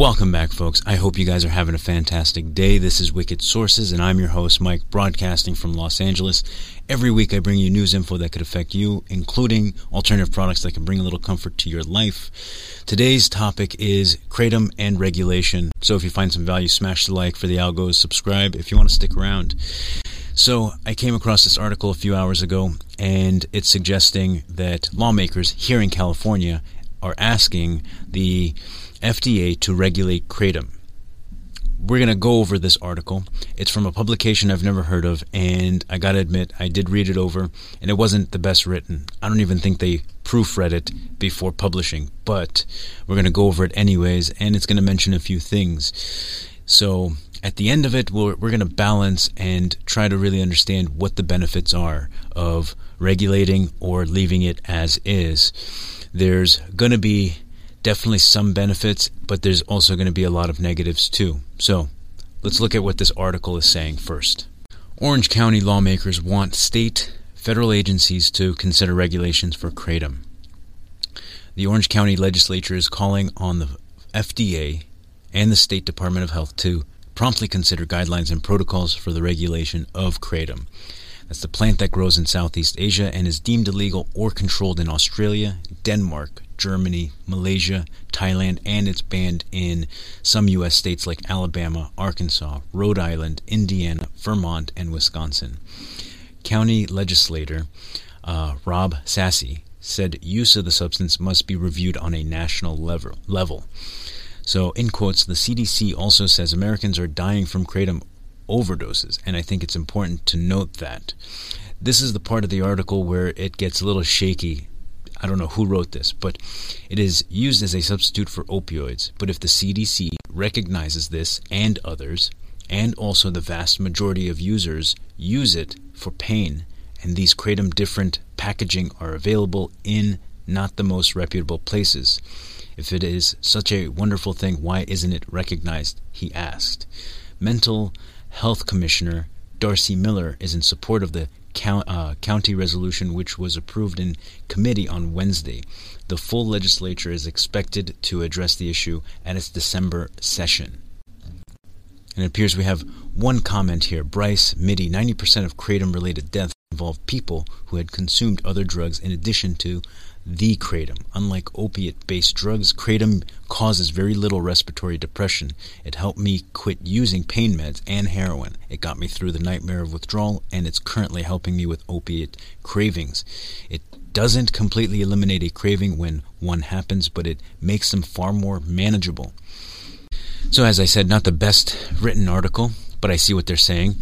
Welcome back, folks. I hope you guys are having a fantastic day. This is Wicked Sources, and I'm your host, Mike, broadcasting from Los Angeles. Every week, I bring you news info that could affect you, including alternative products that can bring a little comfort to your life. Today's topic is Kratom and regulation. So if you find some value, smash the like for the algos, subscribe if you want to stick around. So I came across this article a few hours ago, and it's suggesting that lawmakers here in California are asking the FDA to regulate kratom. We're going to go over this article. It's from a publication I've never heard of, and I got to admit, I did read it over, and it wasn't the best written. I don't even think they proofread it before publishing, but we're going to go over it anyways, and it's going to mention a few things. So, at the end of it, we're, we're going to balance and try to really understand what the benefits are of regulating or leaving it as is. There's going to be definitely some benefits, but there's also going to be a lot of negatives too. So let's look at what this article is saying first. Orange County lawmakers want state, federal agencies to consider regulations for kratom. The Orange County legislature is calling on the FDA and the State Department of Health to promptly consider guidelines and protocols for the regulation of kratom. That's the plant that grows in Southeast Asia and is deemed illegal or controlled in Australia, Denmark, Germany, Malaysia, Thailand, and it's banned in some U.S. states like Alabama, Arkansas, Rhode Island, Indiana, Vermont, and Wisconsin. County legislator uh, Rob Sassi said use of the substance must be reviewed on a national level. level. So, in quotes, the CDC also says Americans are dying from kratom overdoses, and I think it's important to note that. This is the part of the article where it gets a little shaky. I don't know who wrote this, but it is used as a substitute for opioids. But if the CDC recognizes this and others, and also the vast majority of users use it for pain, and these kratom different packaging are available in not the most reputable places. If it is such a wonderful thing, why isn't it recognized? He asked. Mental Health Commissioner Darcy Miller is in support of the uh, county resolution, which was approved in committee on Wednesday. The full legislature is expected to address the issue at its December session. And it appears we have one comment here. Bryce Mitty 90% of kratom related deaths involve people who had consumed other drugs in addition to the kratom. Unlike opiate based drugs, kratom causes very little respiratory depression. It helped me quit using pain meds and heroin. It got me through the nightmare of withdrawal, and it's currently helping me with opiate cravings. It doesn't completely eliminate a craving when one happens, but it makes them far more manageable. So, as I said, not the best written article, but I see what they're saying.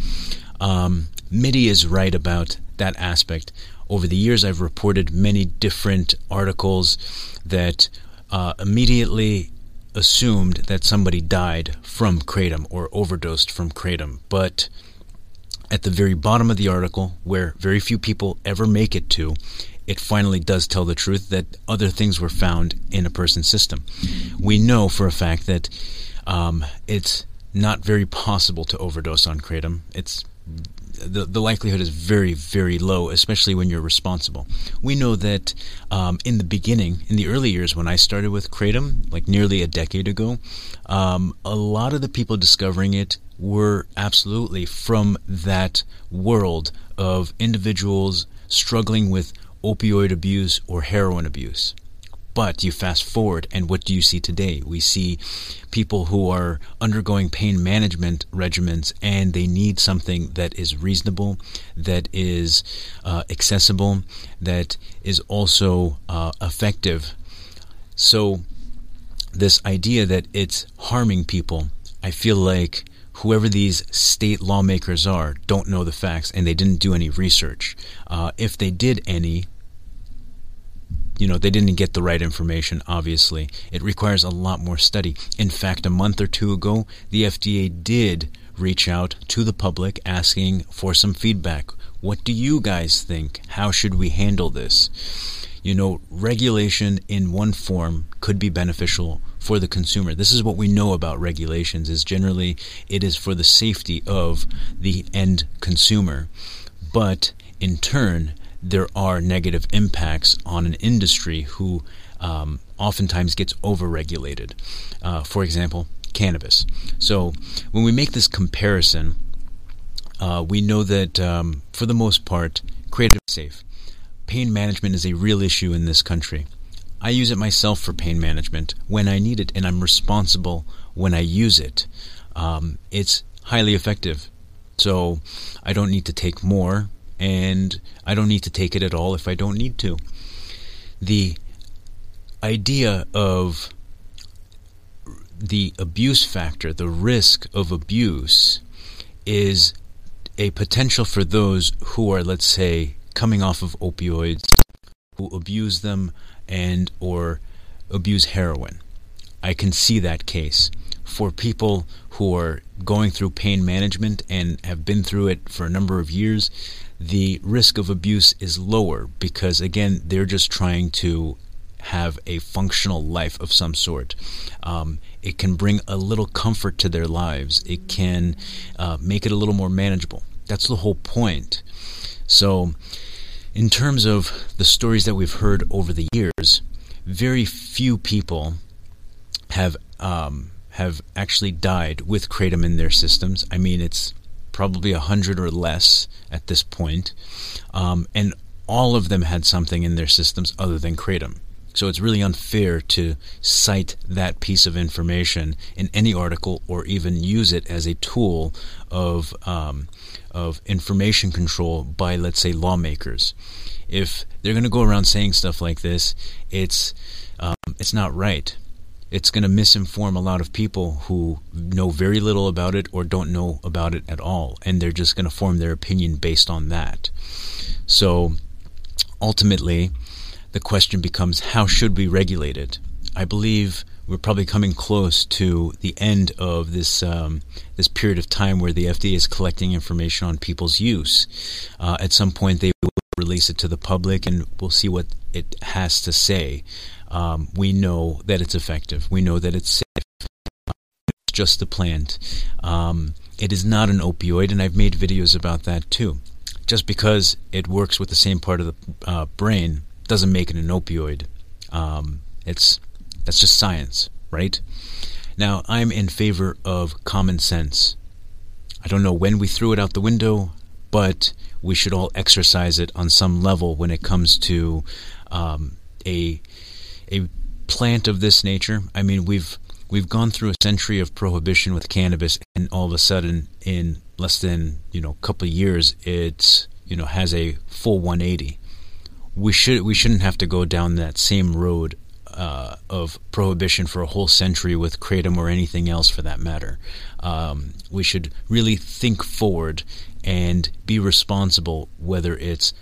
Um, Mitty is right about that aspect over the years, I've reported many different articles that uh, immediately assumed that somebody died from kratom or overdosed from kratom. But at the very bottom of the article, where very few people ever make it to, it finally does tell the truth that other things were found in a person's system. We know for a fact that um, it's not very possible to overdose on kratom. It's the, the likelihood is very, very low, especially when you're responsible. We know that um, in the beginning, in the early years when I started with Kratom, like nearly a decade ago, um, a lot of the people discovering it were absolutely from that world of individuals struggling with opioid abuse or heroin abuse. But you fast forward, and what do you see today? We see people who are undergoing pain management regimens, and they need something that is reasonable, that is uh, accessible, that is also uh, effective. So, this idea that it's harming people, I feel like whoever these state lawmakers are don't know the facts and they didn't do any research. Uh, if they did any, you know, they didn't get the right information, obviously. It requires a lot more study. In fact, a month or two ago, the FDA did reach out to the public asking for some feedback. What do you guys think? How should we handle this? You know, regulation in one form could be beneficial for the consumer. This is what we know about regulations is generally it is for the safety of the end consumer. But in turn, there are negative impacts on an industry who um, oftentimes gets overregulated. Uh, for example, cannabis. So when we make this comparison, uh, we know that um, for the most part, creative safe. Pain management is a real issue in this country. I use it myself for pain management when I need it, and I'm responsible when I use it. Um, it's highly effective. So I don't need to take more, and I don't need to take it at all if I don't need to. The idea of the abuse factor, the risk of abuse, is a potential for those who are, let's say, coming off of opioids, who abuse them and or abuse heroin. I can see that case. For people who are going through pain management and have been through it for a number of years, the risk of abuse is lower because, again, they're just trying to have a functional life of some sort. Um, it can bring a little comfort to their lives. It can uh, make it a little more manageable. That's the whole point. So, in terms of the stories that we've heard over the years, very few people have um, have actually died with kratom in their systems. I mean, it's probably a hundred or less at this point, um, and all of them had something in their systems other than kratom. So it's really unfair to cite that piece of information in any article or even use it as a tool of um, of information control by, let's say, lawmakers. If they're going to go around saying stuff like this, it's um, it's not right. It's going to misinform a lot of people who know very little about it or don't know about it at all, and they're just going to form their opinion based on that. So ultimately, the question becomes how should we regulate it? I believe we're probably coming close to the end of this um, this period of time where the FDA is collecting information on people's use. Uh, at some point, they release it to the public, and we'll see what it has to say. Um, we know that it's effective. We know that it's safe. It's just the plant. Um, it is not an opioid, and I've made videos about that too. Just because it works with the same part of the uh, brain doesn't make it an opioid. Um, it's that's just science, right? Now, I'm in favor of common sense. I don't know when we threw it out the window, but we should all exercise it on some level when it comes to um, a a plant of this nature. I mean, we've we've gone through a century of prohibition with cannabis, and all of a sudden, in less than you know a couple of years, it's you know has a full 180. We should we shouldn't have to go down that same road uh, of prohibition for a whole century with kratom or anything else for that matter. Um, we should really think forward and be responsible, whether it's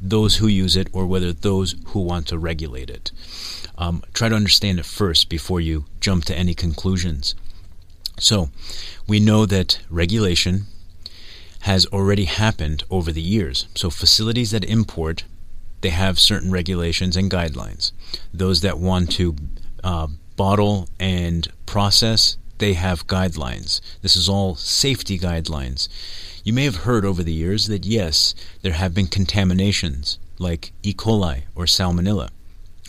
those who use it or whether those who want to regulate it. Um, try to understand it first before you jump to any conclusions. So, we know that regulation has already happened over the years. So, facilities that import they have certain regulations and guidelines. Those that want to uh, bottle and process, they have guidelines. This is all safety guidelines. You may have heard over the years that yes, there have been contaminations like E. coli or salmonella,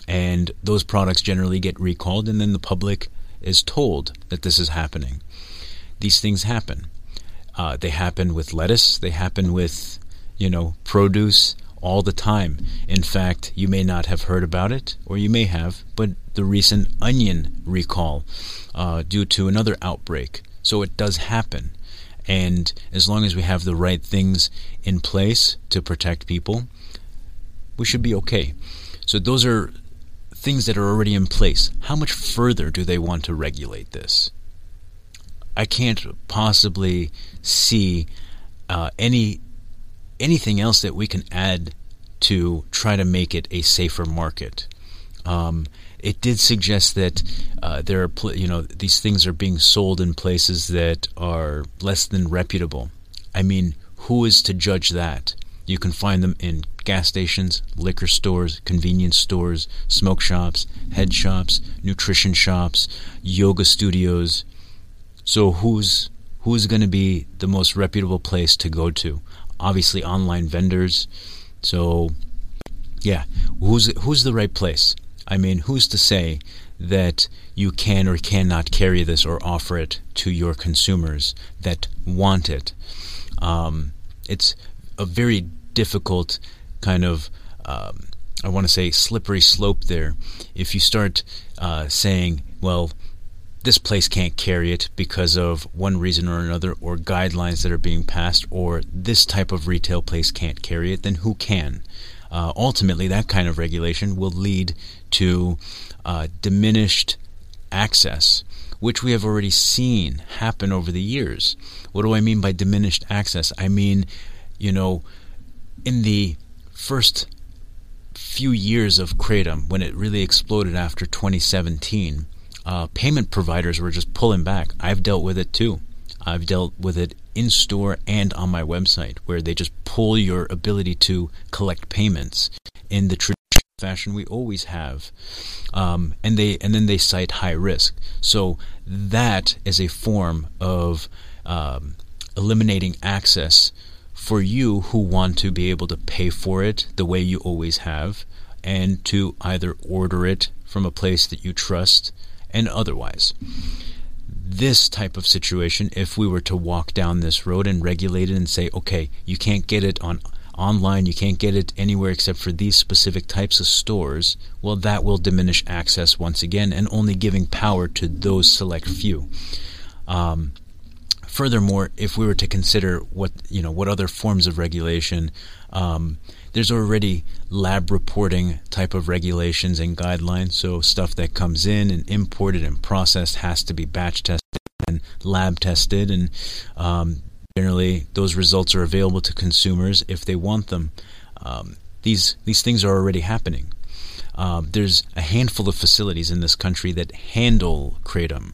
and those products generally get recalled, and then the public is told that this is happening. These things happen. Uh, they happen with lettuce. They happen with, you know, produce all the time. In fact, you may not have heard about it, or you may have, but the recent onion recall uh, due to another outbreak. So it does happen. And as long as we have the right things in place to protect people, we should be okay. So those are things that are already in place. How much further do they want to regulate this? I can't possibly see uh, any anything else that we can add to try to make it a safer market. Um, it did suggest that uh, there are, pl- you know, these things are being sold in places that are less than reputable. I mean, who is to judge that? You can find them in gas stations, liquor stores, convenience stores, smoke shops, head shops, nutrition shops, yoga studios. So who's who's going to be the most reputable place to go to? obviously online vendors. So, yeah, who's who's the right place? I mean, who's to say that you can or cannot carry this or offer it to your consumers that want it? Um, it's a very difficult kind of, um, I want to say, slippery slope there. If you start uh, saying, well, this place can't carry it because of one reason or another, or guidelines that are being passed, or this type of retail place can't carry it, then who can? Uh, ultimately, that kind of regulation will lead to uh, diminished access, which we have already seen happen over the years. What do I mean by diminished access? I mean, you know, in the first few years of Kratom, when it really exploded after 2017, uh, payment providers were just pulling back. I've dealt with it too. I've dealt with it in store and on my website, where they just pull your ability to collect payments in the traditional fashion we always have, um, and they and then they cite high risk. So that is a form of um, eliminating access for you who want to be able to pay for it the way you always have, and to either order it from a place that you trust and otherwise. This type of situation, if we were to walk down this road and regulate it and say, okay, you can't get it on online, you can't get it anywhere except for these specific types of stores, well, that will diminish access once again and only giving power to those select few. Um, furthermore, if we were to consider what you know what other forms of regulation, um, there's already lab reporting type of regulations and guidelines. So stuff that comes in and imported and processed has to be batch tested and lab tested, and um, generally those results are available to consumers if they want them. Um, these these things are already happening. Um, there's a handful of facilities in this country that handle kratom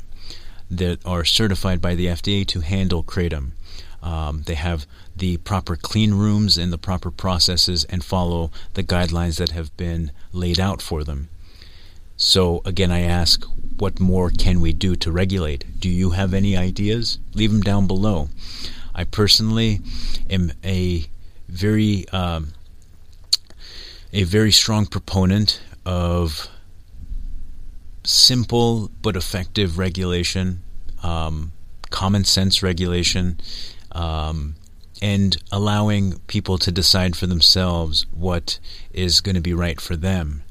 that are certified by the FDA to handle kratom. Um, they have the proper clean rooms and the proper processes and follow the guidelines that have been laid out for them. So, again, I ask, what more can we do to regulate? Do you have any ideas? Leave them down below. I personally am a very um, a very strong proponent of simple but effective regulation, um, common sense regulation, um, and allowing people to decide for themselves what is going to be right for them.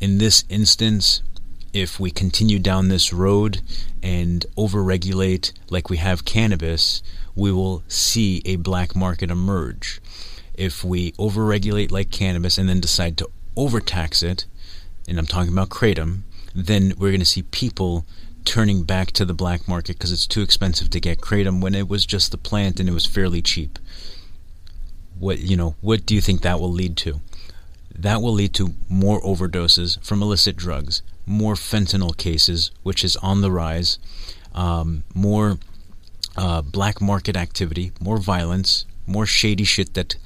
In this instance, if we continue down this road and overregulate like we have cannabis, we will see a black market emerge. If we overregulate like cannabis and then decide to overtax it, and I'm talking about kratom, then we're going to see people turning back to the black market because it's too expensive to get kratom when it was just the plant and it was fairly cheap. What you know, what do you think that will lead to? That will lead to more overdoses from illicit drugs, more fentanyl cases, which is on the rise, um, more uh, black market activity, more violence, more shady shit that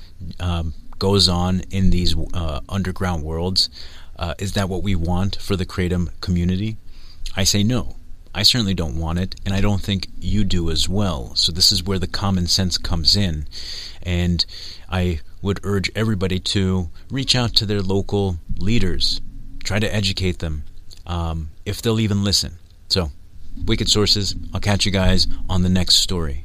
um, goes on in these uh, underground worlds. Uh, is that what we want for the kratom community? I say no. I certainly don't want it, and I don't think you do as well. So this is where the common sense comes in. And I would urge everybody to reach out to their local leaders, try to educate them, um, if they'll even listen. So, Wicked Sources, I'll catch you guys on the next story.